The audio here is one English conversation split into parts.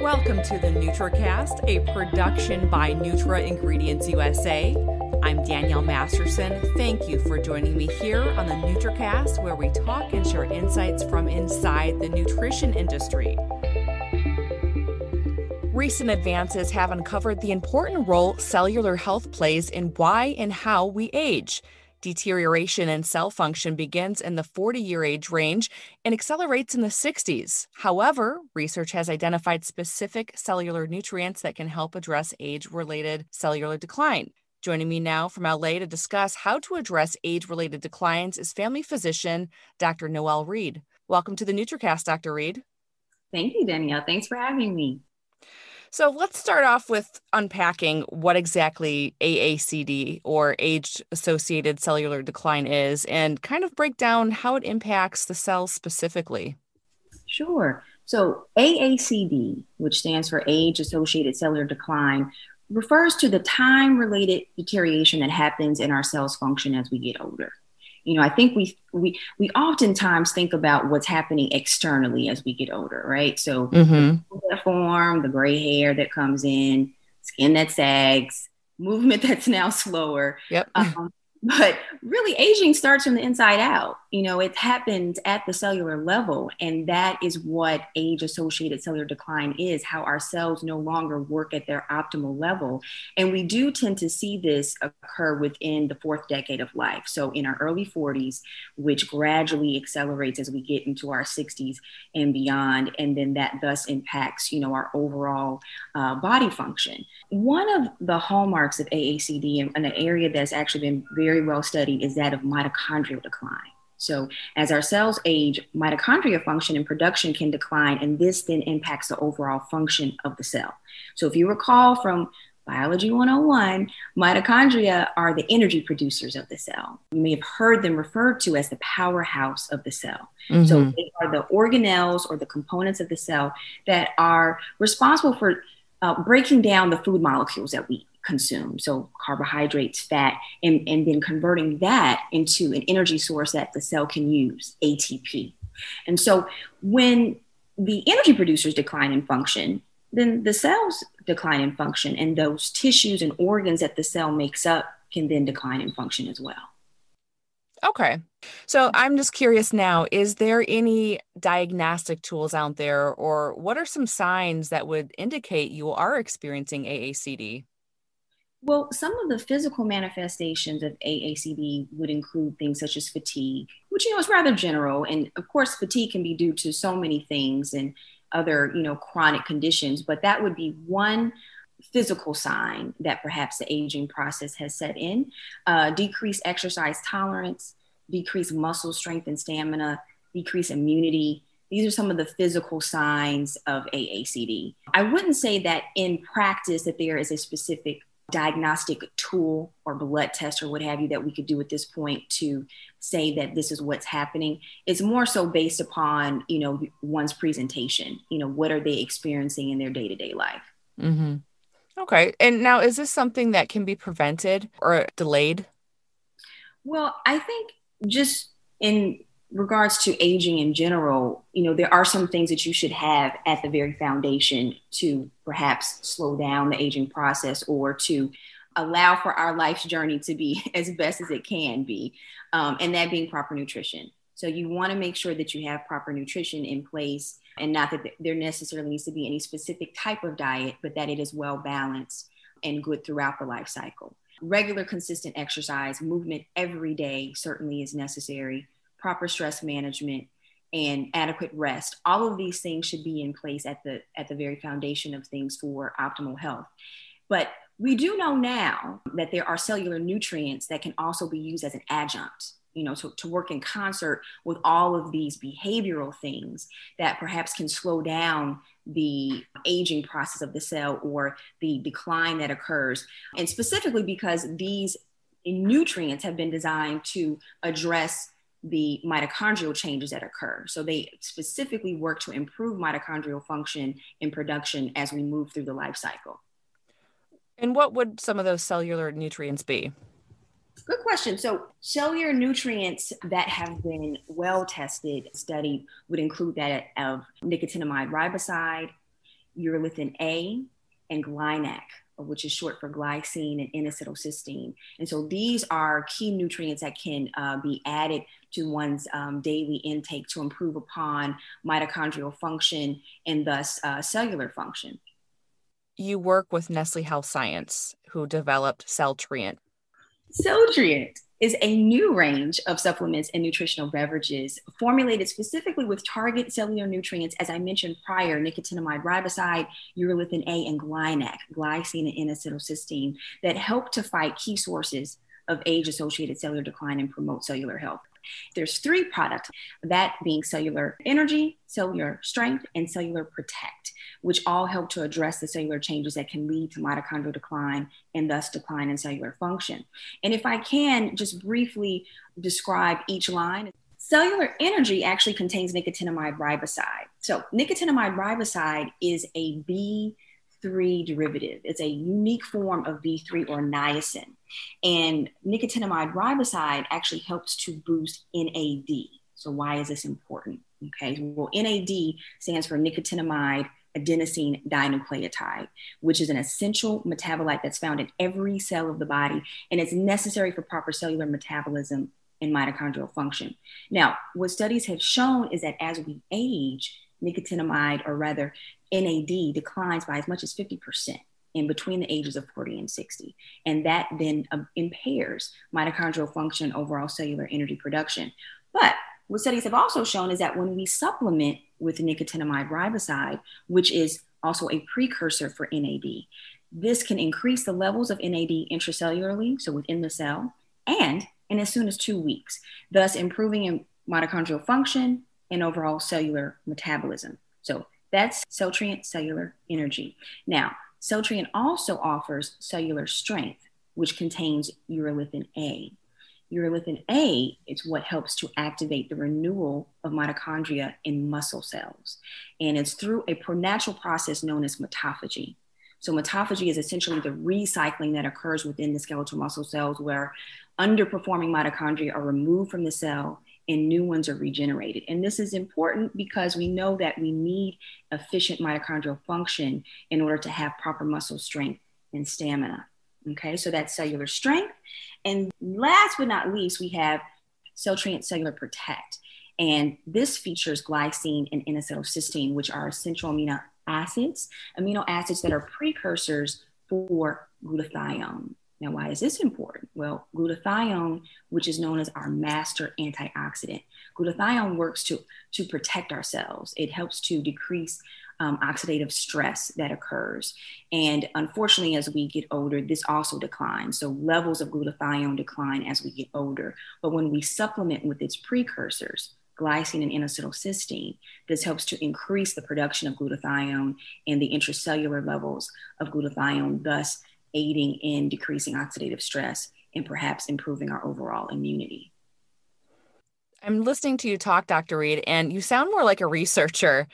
Welcome to the NutraCast, a production by Nutra Ingredients USA. I'm Danielle Masterson. Thank you for joining me here on the NutraCast, where we talk and share insights from inside the nutrition industry. Recent advances have uncovered the important role cellular health plays in why and how we age. Deterioration in cell function begins in the 40 year age range and accelerates in the 60s. However, research has identified specific cellular nutrients that can help address age related cellular decline. Joining me now from LA to discuss how to address age related declines is family physician Dr. Noelle Reed. Welcome to the NutraCast, Dr. Reed. Thank you, Danielle. Thanks for having me. So let's start off with unpacking what exactly AACD or age associated cellular decline is and kind of break down how it impacts the cells specifically. Sure. So AACD, which stands for age associated cellular decline, refers to the time related deterioration that happens in our cells function as we get older you know i think we we we oftentimes think about what's happening externally as we get older right? So mm-hmm. the form the gray hair that comes in skin that sags movement that's now slower. Yep. Um, but really aging starts from the inside out you know it happens at the cellular level and that is what age associated cellular decline is how our cells no longer work at their optimal level. And we do tend to see this occur within the fourth decade of life. So in our early 40s which gradually accelerates as we get into our 60s and beyond and then that thus impacts you know our overall uh, body function. One of the hallmarks of aacd and an area that's actually been very very well studied is that of mitochondrial decline. So, as our cells age, mitochondria function and production can decline, and this then impacts the overall function of the cell. So, if you recall from Biology 101, mitochondria are the energy producers of the cell. You may have heard them referred to as the powerhouse of the cell. Mm-hmm. So, they are the organelles or the components of the cell that are responsible for uh, breaking down the food molecules that we eat consume. So carbohydrates, fat, and, and then converting that into an energy source that the cell can use, ATP. And so when the energy producers decline in function, then the cells decline in function, and those tissues and organs that the cell makes up can then decline in function as well. Okay. So I'm just curious now is there any diagnostic tools out there, or what are some signs that would indicate you are experiencing AACD? Well, some of the physical manifestations of AACD would include things such as fatigue, which you know is rather general, and of course, fatigue can be due to so many things and other you know chronic conditions. But that would be one physical sign that perhaps the aging process has set in. Uh, decreased exercise tolerance, decreased muscle strength and stamina, decreased immunity. These are some of the physical signs of AACD. I wouldn't say that in practice that there is a specific diagnostic tool or blood test or what have you that we could do at this point to say that this is what's happening. It's more so based upon you know one's presentation. You know what are they experiencing in their day-to-day life? Mm-hmm. okay. And now is this something that can be prevented or delayed? Well i think just in regards to aging in general, you know, there are some things that you should have at the very foundation to perhaps slow down the aging process or to allow for our life's journey to be as best as it can be, um, and that being proper nutrition. So you want to make sure that you have proper nutrition in place, and not that there necessarily needs to be any specific type of diet, but that it is well balanced and good throughout the life cycle. Regular, consistent exercise, movement every day certainly is necessary proper stress management, and adequate rest. All of these things should be in place at the at the very foundation of things for optimal health. But we do know now that there are cellular nutrients that can also be used as an adjunct you know to, to work in concert with all of these behavioral things that perhaps can slow down the aging process of the cell or the decline that occurs and specifically because these nutrients have been designed to address the mitochondrial changes that occur. So they specifically work to improve mitochondrial function and production as we move through the life cycle. And what would some of those cellular nutrients be? Good question. So, cellular nutrients that have been well tested, studied, would include that of nicotinamide riboside, urolithin A, and GlyNAC, which is short for glycine and N-acetylcysteine. And so these are key nutrients that can uh, be added to one's um, daily intake to improve upon mitochondrial function and thus uh, cellular function. You work with Nestle Health Science, who developed Celltrient. Celltrient is a new range of supplements and nutritional beverages formulated specifically with target cellular nutrients, as I mentioned prior, nicotinamide riboside, urolithin A, and GlyNAC, glycine and N-acetylcysteine, that help to fight key sources of age-associated cellular decline and promote cellular health. There's three products, that being cellular energy, cellular strength, and cellular protect, which all help to address the cellular changes that can lead to mitochondrial decline and thus decline in cellular function. And if I can just briefly describe each line, cellular energy actually contains nicotinamide riboside. So, nicotinamide riboside is a B 3 derivative. It's a unique form of B3 or niacin. And nicotinamide riboside actually helps to boost NAD. So, why is this important? Okay, well, NAD stands for nicotinamide adenosine dinucleotide, which is an essential metabolite that's found in every cell of the body and it's necessary for proper cellular metabolism and mitochondrial function. Now, what studies have shown is that as we age, nicotinamide, or rather NAD, declines by as much as 50% in between the ages of 40 and 60. And that then um, impairs mitochondrial function, overall cellular energy production. But what studies have also shown is that when we supplement with nicotinamide riboside, which is also a precursor for NAD, this can increase the levels of NAD intracellularly, so within the cell, and in as soon as two weeks, thus improving mitochondrial function and overall cellular metabolism. So that's Celltrient cellular energy. Now, Celltrient also offers cellular strength, which contains urolithin A. Urolithin A is what helps to activate the renewal of mitochondria in muscle cells. And it's through a natural process known as mitophagy. So, mitophagy is essentially the recycling that occurs within the skeletal muscle cells where underperforming mitochondria are removed from the cell and new ones are regenerated. And this is important because we know that we need efficient mitochondrial function in order to have proper muscle strength and stamina. Okay, so that's cellular strength. And last but not least, we have Celltrient Cellular Protect. And this features glycine and N-acetylcysteine, which are essential amino acids, amino acids that are precursors for glutathione. Now, why is this important? Well, glutathione, which is known as our master antioxidant, glutathione works to, to protect our cells. It helps to decrease um, oxidative stress that occurs. And unfortunately, as we get older, this also declines. So levels of glutathione decline as we get older. But when we supplement with its precursors, glycine and N-acetylcysteine, this helps to increase the production of glutathione and the intracellular levels of glutathione, thus aiding in decreasing oxidative stress and perhaps improving our overall immunity. I'm listening to you talk, Dr. Reed, and you sound more like a researcher.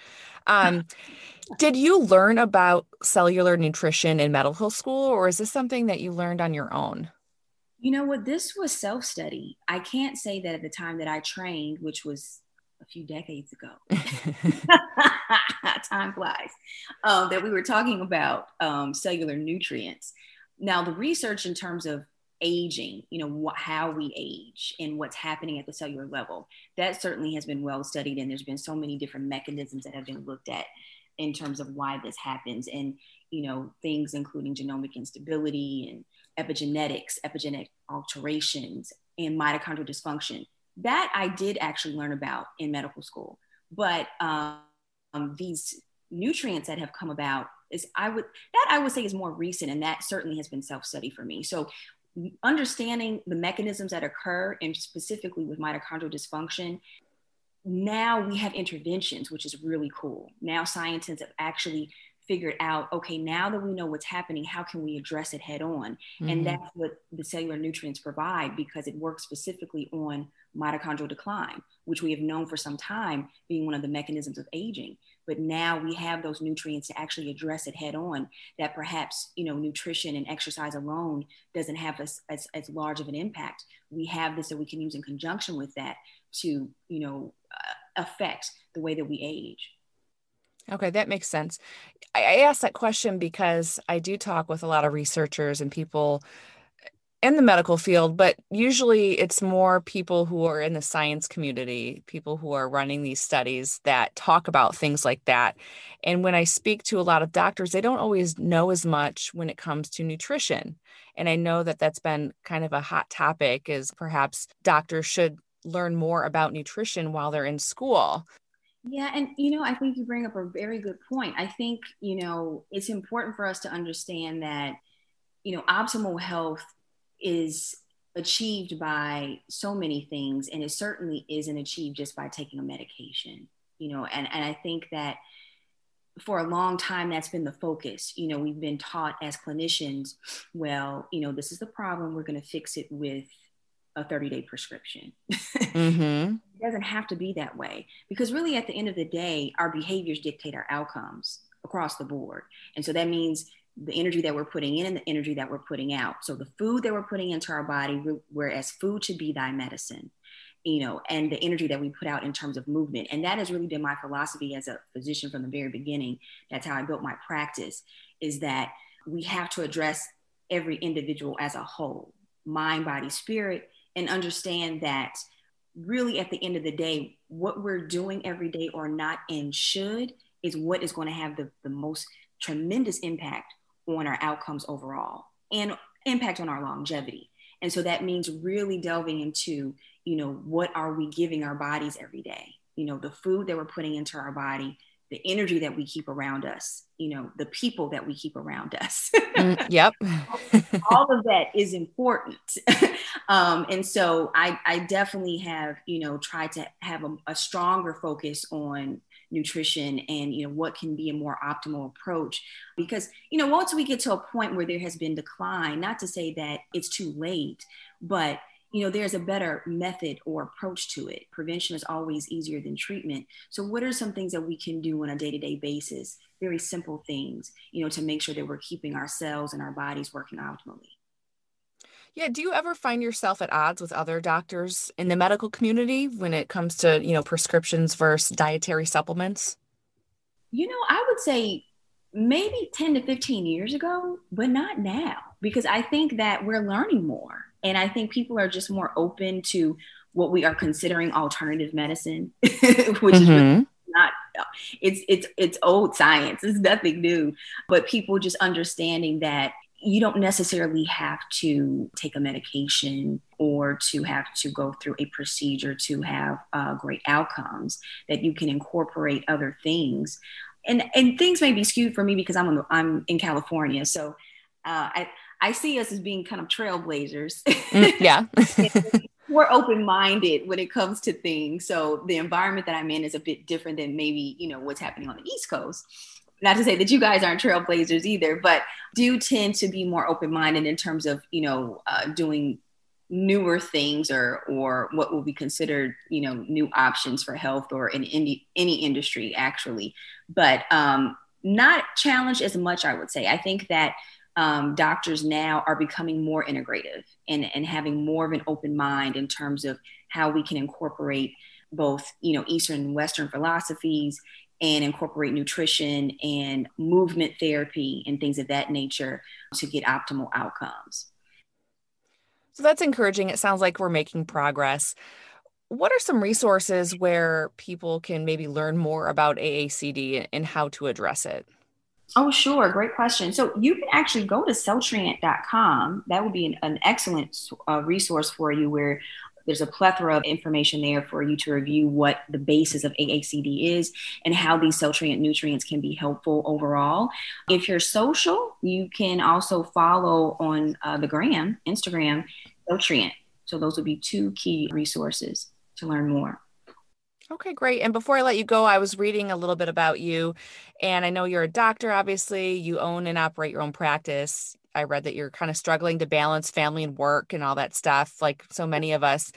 Um, did you learn about cellular nutrition in medical school, or is this something that you learned on your own? You know what? This was self study. I can't say that at the time that I trained, which was a few decades ago. Time flies. Um, that we were talking about um, cellular nutrients. Now, the research in terms of aging, you know, what, how we age and what's happening at the cellular level, that certainly has been well studied. And there's been so many different mechanisms that have been looked at in terms of why this happens. And, you know, things including genomic instability and epigenetics, epigenetic alterations, and mitochondrial dysfunction that I did actually learn about in medical school. But um, these nutrients that have come about is I would that I would say is more recent, and that certainly has been self study for me. So understanding the mechanisms that occur, and specifically with mitochondrial dysfunction, now we have interventions, which is really cool. Now scientists have actually figured out okay now that we know what's happening how can we address it head on? Mm-hmm. and that's what the cellular nutrients provide because it works specifically on mitochondrial decline which we have known for some time being one of the mechanisms of aging. But now we have those nutrients to actually address it head on that perhaps you know nutrition and exercise alone doesn't have as, as, as large of an impact. We have this that we can use in conjunction with that to you know uh, affect the way that we age Okay, that makes sense. I, I asked that question because I do talk with a lot of researchers and people in the medical field, but usually it's more people who are in the science community, people who are running these studies that talk about things like that. And when I speak to a lot of doctors, they don't always know as much when it comes to nutrition. And I know that that's been kind of a hot topic is perhaps doctors should learn more about nutrition while they're in school. Yeah, and you know, I think you bring up a very good point. I think, you know, it's important for us to understand that, you know, optimal health is achieved by so many things, and it certainly isn't achieved just by taking a medication, you know, and, and I think that for a long time that's been the focus you know we've been taught as clinicians well you know this is the problem we're going to fix it with a 30 day prescription. Mm-hmm. it doesn't have to be that way because, really, at the end of the day, our behaviors dictate our outcomes across the board. And so that means the energy that we're putting in and the energy that we're putting out. So the food that we're putting into our body, whereas food should be thy medicine, you know, and the energy that we put out in terms of movement. And that has really been my philosophy as a physician from the very beginning. That's how I built my practice is that we have to address every individual as a whole, mind, body, spirit, and understand that really at the end of the day, what we're doing every day or not and should is what is going to have the, the most tremendous impact on our outcomes overall and impact on our longevity. And so that means really delving into, you know, what are we giving our bodies every day? You know, the food that we're putting into our body, the energy that we keep around us, you know, the people that we keep around us. mm, yep. all of that is important. um, and so I, I definitely have, you know, tried to have a, a stronger focus on nutrition and you know what can be a more optimal approach because you know once we get to a point where there has been decline not to say that it's too late but you know there's a better method or approach to it. Prevention is always easier than treatment. So what are some things that we can do on a day-to-day basis? Very simple things you know to make sure that we're keeping ourselves and our bodies working optimally. Yeah do you ever find yourself at odds with other doctors in the medical community when it comes to you know prescriptions versus dietary supplements? You know i would say maybe 10 to 15 years ago but not now because i think that we're learning more and I think people are just more open to what we are considering alternative medicine, which mm-hmm. is really not it's it's it's old science. It's nothing new. But people just understanding that you don't necessarily have to take a medication or to have to go through a procedure to have uh, great outcomes that you can incorporate other things and and things may be skewed for me because i'm i'm in california so uh, I, I see us as being kind of trailblazers. Mm, yeah. we're open minded when it comes to things. So the environment that I'm in is a bit different than maybe, you know, what's happening on the East Coast. Not to say that you guys aren't trailblazers either, but do tend to be more open minded in terms of, you know, uh, doing newer things or or what will be considered you know new options for health or in any any industry actually but um not challenged as much i would say i think that um, doctors now are becoming more integrative and, and having more of an open mind in terms of how we can incorporate both you know eastern and western philosophies and incorporate nutrition and movement therapy and things of that nature to get optimal outcomes. So that's encouraging. It sounds like we're making progress. What are some resources where people can maybe learn more about aacd and how to address it Oh, sure. Great question. So you can actually go to Celltrient.com. That would be an, an excellent uh, resource for you where there's a plethora of information there for you to review what the basis of AACD is and how these Celltrient nutrients can be helpful overall. If you're social, you can also follow on uh, the gram, Instagram, Celltrient. So those would be two key resources to learn more. Okay, great. And before I let you go, I was reading a little bit about you, and I know you're a doctor, obviously. You own and operate your own practice. I read that you're kind of struggling to balance family and work and all that stuff, like so many of us.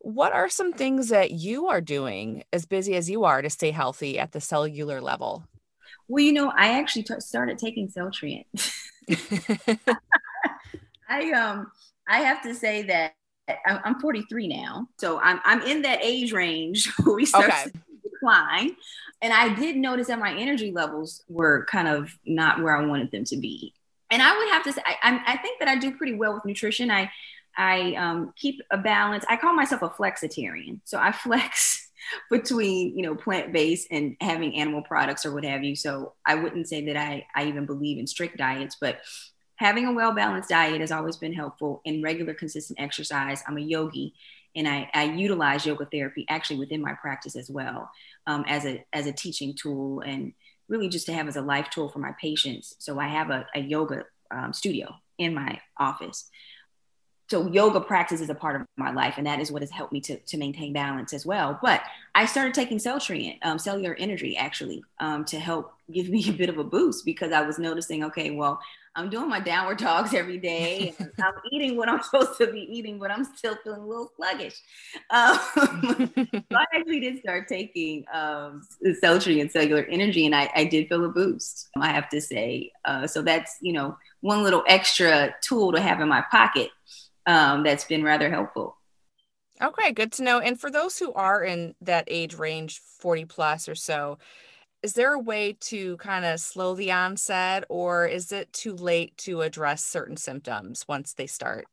What are some things that you are doing, as busy as you are, to stay healthy at the cellular level? Well, you know, I actually t- started taking Celltrient. I um, I have to say that I'm 43 now, so I'm I'm in that age range where we start okay. decline. And I did notice that my energy levels were kind of not where I wanted them to be. And I would have to say, I, I think that I do pretty well with nutrition. I, I um, keep a balance. I call myself a flexitarian. So I flex between you know plant-based and having animal products or what have you so i wouldn't say that i i even believe in strict diets but having a well-balanced diet has always been helpful in regular consistent exercise. I'm a yogi and i, I utilize yoga therapy actually within my practice as well um, as a as a teaching tool and really just to have as a life tool for my patients. So i have a, a yoga um, studio in my office. So yoga practice is a part of my life and that is what has helped me to, to maintain balance as well. But i started taking Celltrient um, cellular energy actually um, to help give me a bit of a boost because i was noticing okay well i'm doing my downward dogs every day and i'm eating what i'm supposed to be eating but i'm still feeling a little sluggish um, so i actually did start taking um, and cellular energy and I, I, did feel a boost i have to say uh, so that's you know one little extra tool to have in my pocket um, that's been rather helpful. Okay, good to know. And for those who are in that age range, 40 plus or so, is there a way to kind of slow the onset or is it too late to address certain symptoms once they start?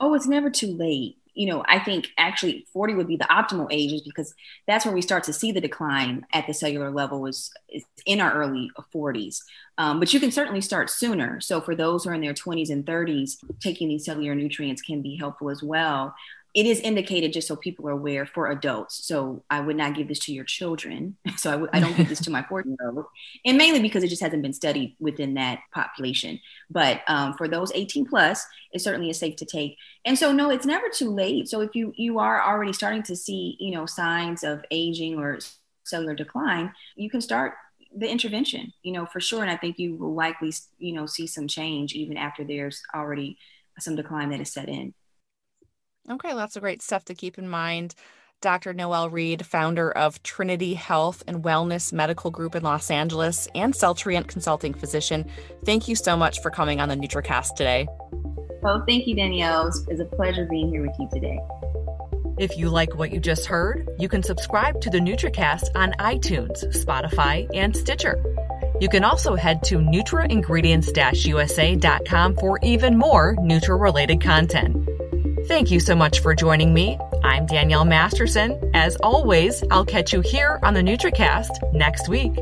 Oh, it's never too late you know, I think actually 40 would be the optimal ages because that's where we start to see the decline at the cellular level is, is in our early 40s. Um, but you can certainly start sooner. So for those who are in their 20s and 30s, taking these cellular nutrients can be helpful as well it is indicated just so people are aware for adults. So I would not give this to your children. So I w- I don't give this to my 14 year old, and mainly because it just hasn't been studied within that population. But um, for those 18 plus, it certainly is safe to take. And so no, it's never too late. So if you you are already starting to see you know signs of aging or cellular decline, you can start the intervention. You know for sure, and I think you will likely you know see some change even after there's already some decline that is set in. Okay, lots of great stuff to keep in mind. Dr. Noelle Reed, founder of Trinity Health and Wellness Medical Group in Los Angeles and Celltrient Consulting Physician, thank you so much for coming on the NutraCast today. Well, thank you, Danielle. It's a pleasure being here with you today. If you like what you just heard, you can subscribe to the NutraCast on iTunes, Spotify, and Stitcher. You can also head to nutraingredients-usa.com for even more Nutra-related content. Thank you so much for joining me. I'm Danielle Masterson. As always, I'll catch you here on the NutraCast next week.